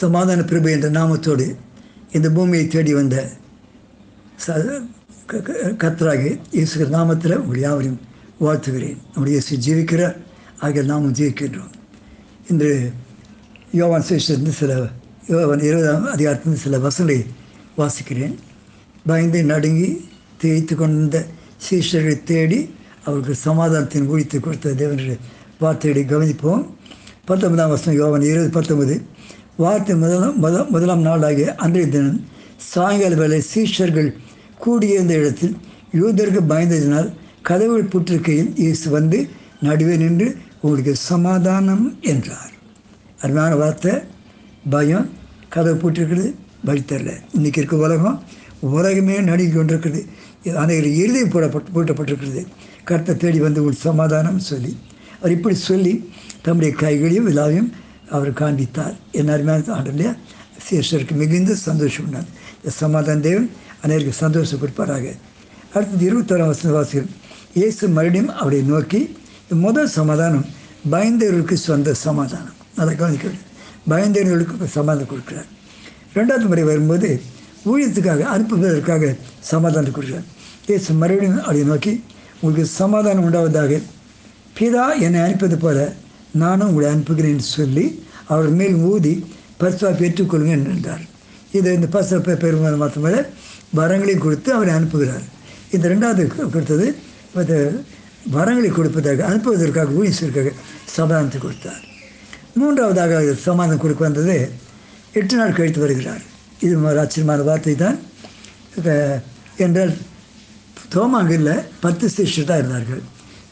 சமாதான பிரபு என்ற நாமத்தோடு இந்த பூமியை தேடி வந்த ச கத்தராகி இயேசுகிற நாமத்தில் உங்கள் யாவரையும் வாழ்த்துகிறேன். நம்முடைய இயேசு ஜீவிக்கிறார் ஆகிய நாமும் ஜீவிக்கின்றோம். இன்று யோவான் சேஷத்திலிருந்து சில யோவான் இருபதாம் அதிகாரத்திலிருந்து சில வசங்களை வாசிக்கிறேன். பயந்து நடுங்கி தேய்த்து கொண்ட சீஷர்களை தேடி அவருக்கு சமாதானத்தின் ஊழித்து கொடுத்த தேவனுடைய வார்த்தைகளை கவனிப்போம். பத்தொன்பதாம் வருஷம் யோவன் இருபது பத்தொன்பது. வார்த்தை முதலாம் முத முதலாம் நாளாகிய அன்றைய தினம் சாயங்கால வேலை சீஷர்கள் கூடியிருந்த இடத்தில் யூதருக்கு பயந்ததினால் கதவுகள் புற்றிருக்கையில் இயேசு வந்து நடுவே நின்று உங்களுக்கு சமாதானம் என்றார். அருமையான வார்த்தை. பயம் கதவு போட்டிருக்கிறது வழி தரல. இன்றைக்கி இருக்க உலகம் உலகமே நடுங்கி கொண்டிருக்கிறது. அனைவரு இறுதி போடப்பட்டு பூட்டப்பட்டிருக்கிறது. கருத்தை தேடி வந்து ஒரு சமாதானம் சொல்லி அவர் இப்படி சொல்லி தம்முடைய கைகளையும் விழாவையும் அவர் காண்பித்தார் என்ன அருமையான ஆண்டு இல்லையா சீஷருக்கு மிகுந்த சந்தோஷம் உண்டாது இந்த சமாதான தேவன் அனைவருக்கு சந்தோஷம் கொடுப்பாராக அடுத்தது இருபத்தோராம் வசன வாசிகள் இயேசு மறுபடியும் அவரை நோக்கி இந்த முதல் சமாதானம் பயந்தவர்களுக்கு சொந்த சமாதானம் அதை கவனிக்க பயந்தவர்களுக்கு சமாதானம் கொடுக்குறார் ரெண்டாவது முறை வரும்போது ஊழியத்துக்காக அனுப்புவதற்காக சமாதானம் கொடுக்குறார் இயேசு மறுபடியும் அவரை நோக்கி உங்களுக்கு சமாதானம் உண்டாவதாக பிதா என்னை அனுப்பது போல நானும் உங்களை அனுப்புகிறேன் என்று சொல்லி அவர் மேல் ஊதி பரிசுவாக பெற்றுக்கொள்ளுங்க என்றார். இதை இந்த பரிசு பெருமாள் மாத்திரமல்ல வரங்களையும் கொடுத்து அவரை அனுப்புகிறார். இந்த ரெண்டாவது கொடுத்தது வரங்களை கொடுப்பதற்காக அனுப்புவதற்காக ஊழியர்களுக்காக சமாதானத்தை கொடுத்தார். மூன்றாவதாக சமாதானம் கொடுக்க வந்தது எட்டு நாள் கழித்து வருகிறார். இது ஒரு ஆச்சரியமான வார்த்தை தான். என்றால் தோமாங்க இல்லை பத்து சிஷ்யர் தான் இருந்தார்கள்.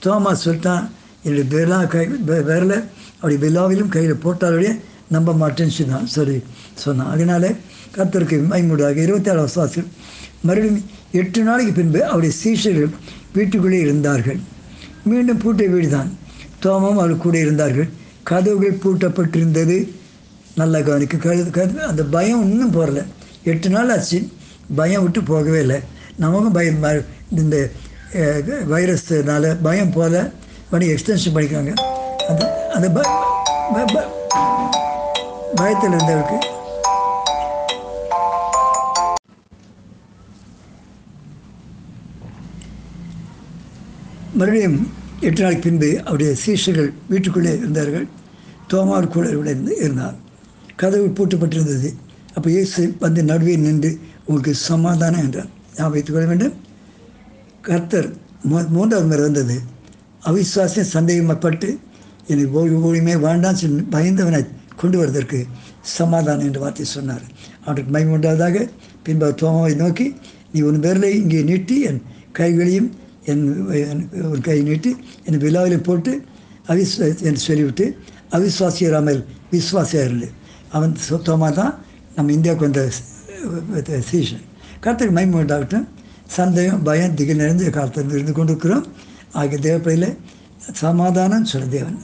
தோமா சொல்லிட்டான் இல்லை விரலா கை வெ- விரலை அப்படி விழாவிலும் கையில் போட்டாலுடைய நம்ப மாட்டேன்னு சொன்னான். சரி சொன்னான். அதனால கர்த்தருக்கு மைமூடாக இருபத்தி ஏழாம் சுவாசம் மறுபடியும் எட்டு நாளைக்கு பின்பு அவருடைய சீஷர்கள் வீட்டுக்குள்ளே இருந்தார்கள். மீண்டும் பூட்டை வீடு தான் தோமம் அவர் கூட இருந்தார்கள். கதவுகள் பூட்டப்பட்டிருந்தது. நல்லா கவனிக்க கருது கருது அந்த பயம் இன்னும் போகல எட்டு நாள் ஆச்சு. பயம் விட்டு போகவே இல்லை. நமக்கும் பயம் இந்த அஹ், வைரஸ்னால பயம் போகல பண்ணி எக்ஸ்டென்ஷன் பண்ணிக்கிறாங்க அந்த அந்த ப பயத்தில் இருந்தவருக்கு மறுபடியும் எட்டு நாளைக்கு பின்பு அவருடைய சீஷர்கள் வீட்டுக்குள்ளே இருந்தார்கள். தோமார் கூட இருந்து இருந்தார். கதவு பூட்டப்பட்டிருந்தது. அப்போ இயேசு வந்து நடுவே நின்று உங்களுக்கு சமாதானம் என்றார். நான் கொள்ள வேண்டும். கர்த்தர் மூ- மூன்றாவது முறை வந்தது. அவிசுவாசம் சந்தேகப்பட்டு எனக்கு ஓய்வு ஓய்வுமே வேண்டாம் பயந்தவனை கொண்டு வருவதற்கு சமாதானம் என்ற வார்த்தை சொன்னார். அவனுக்கு மயம் உண்டாவதாக. பின்பு தோமாவை நோக்கி நீ உன் பேரில் இங்கே நீட்டி என் கைகளையும் என் ஒரு கை நீட்டி என் விழாவில் போட்டு அவிஸ்வா என்று சொல்லிவிட்டு அவிஸ்வாசியராமல் விஸ்வாசியாரில் அவன் சுத்தமாக தான் நம்ம இந்தியாவுக்கு வந்த சீசன் கருத்துக்கு மயம் உண்டாகட்டும். சந்தேகம் பயம் திகில் நிறைந்த காலத்தில் இருந்து கொண்டிருக்கிறோம். ஆகிய தேவப்படையில் சமாதானம் சொல்ல தேவன்.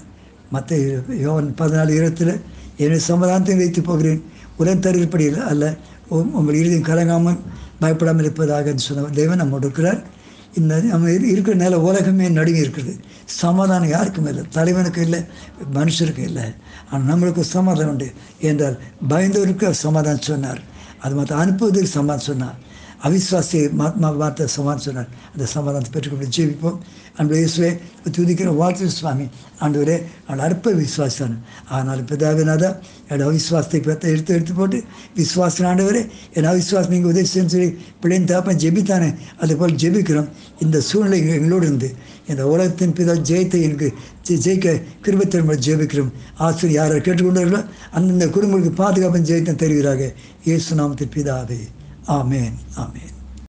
மற்ற யோவன் பதினாலு இருபத்தில் என்னுடைய சமாதானத்தை வைத்து போகிறேன். உடன் தருப்படியில் அல்ல உங்கள் இறுதியும் கலங்காமல் பயப்படாமல் இருப்பதாக சொன்ன தேவன் நம்மோடு இருக்கிறார். இந்த நம்ம இருக்கிற நில உலகமே நடுங்கி இருக்குது. சமாதானம் யாருக்கும் இல்லை. தலைவனுக்கு இல்லை மனுஷருக்கு இல்லை. ஆனால் நம்மளுக்கு சமாதானம் உண்டு என்றால் பயந்தவருக்கு சமாதானம் சொன்னார். அது மற்ற அனுப்புவதற்கு சமாதானம் சொன்னார். அவிஸ்வாசி மாத்மா வார்த்தை சமாதானம் சொன்னார் அந்த சமாதானத்தை பெற்றுக்கொண்டு ஜீவிப்போம் அன்பு இயேசுவே துதிக்கிற வாழ்த்து சுவாமி ஆண்டவரே அவள் அற்ப விசுவாசான ஆனால் பிதாவினாதா என்னோட அவிஸ்வாசத்தை பற்றி எடுத்து எடுத்து போட்டு விசுவாசன ஆண்டவரே என் அவிஸ்வாசம் நீங்கள் உதவி செய்யணும்னு சொல்லி பிள்ளைங்க தாப்பன் ஜெபித்தானே அதுபோல் ஜெபிக்கிறோம் இந்த சூழ்நிலை எங்களோடு இருந்து இந்த உலகத்தின் பிதா ஜெயத்தை எனக்கு ஜெயிக்க கிருபத்தின் ஜெபிக்கிறோம் ஆசிரியர் யாரை கேட்டுக்கொண்டார்களோ அந்தந்த குடும்பங்களுக்கு பாதுகாப்பு ஜெயத்தை தெரிகிறார்கள் இயேசு நாமத்தின் பிதாவே Amen. Amen.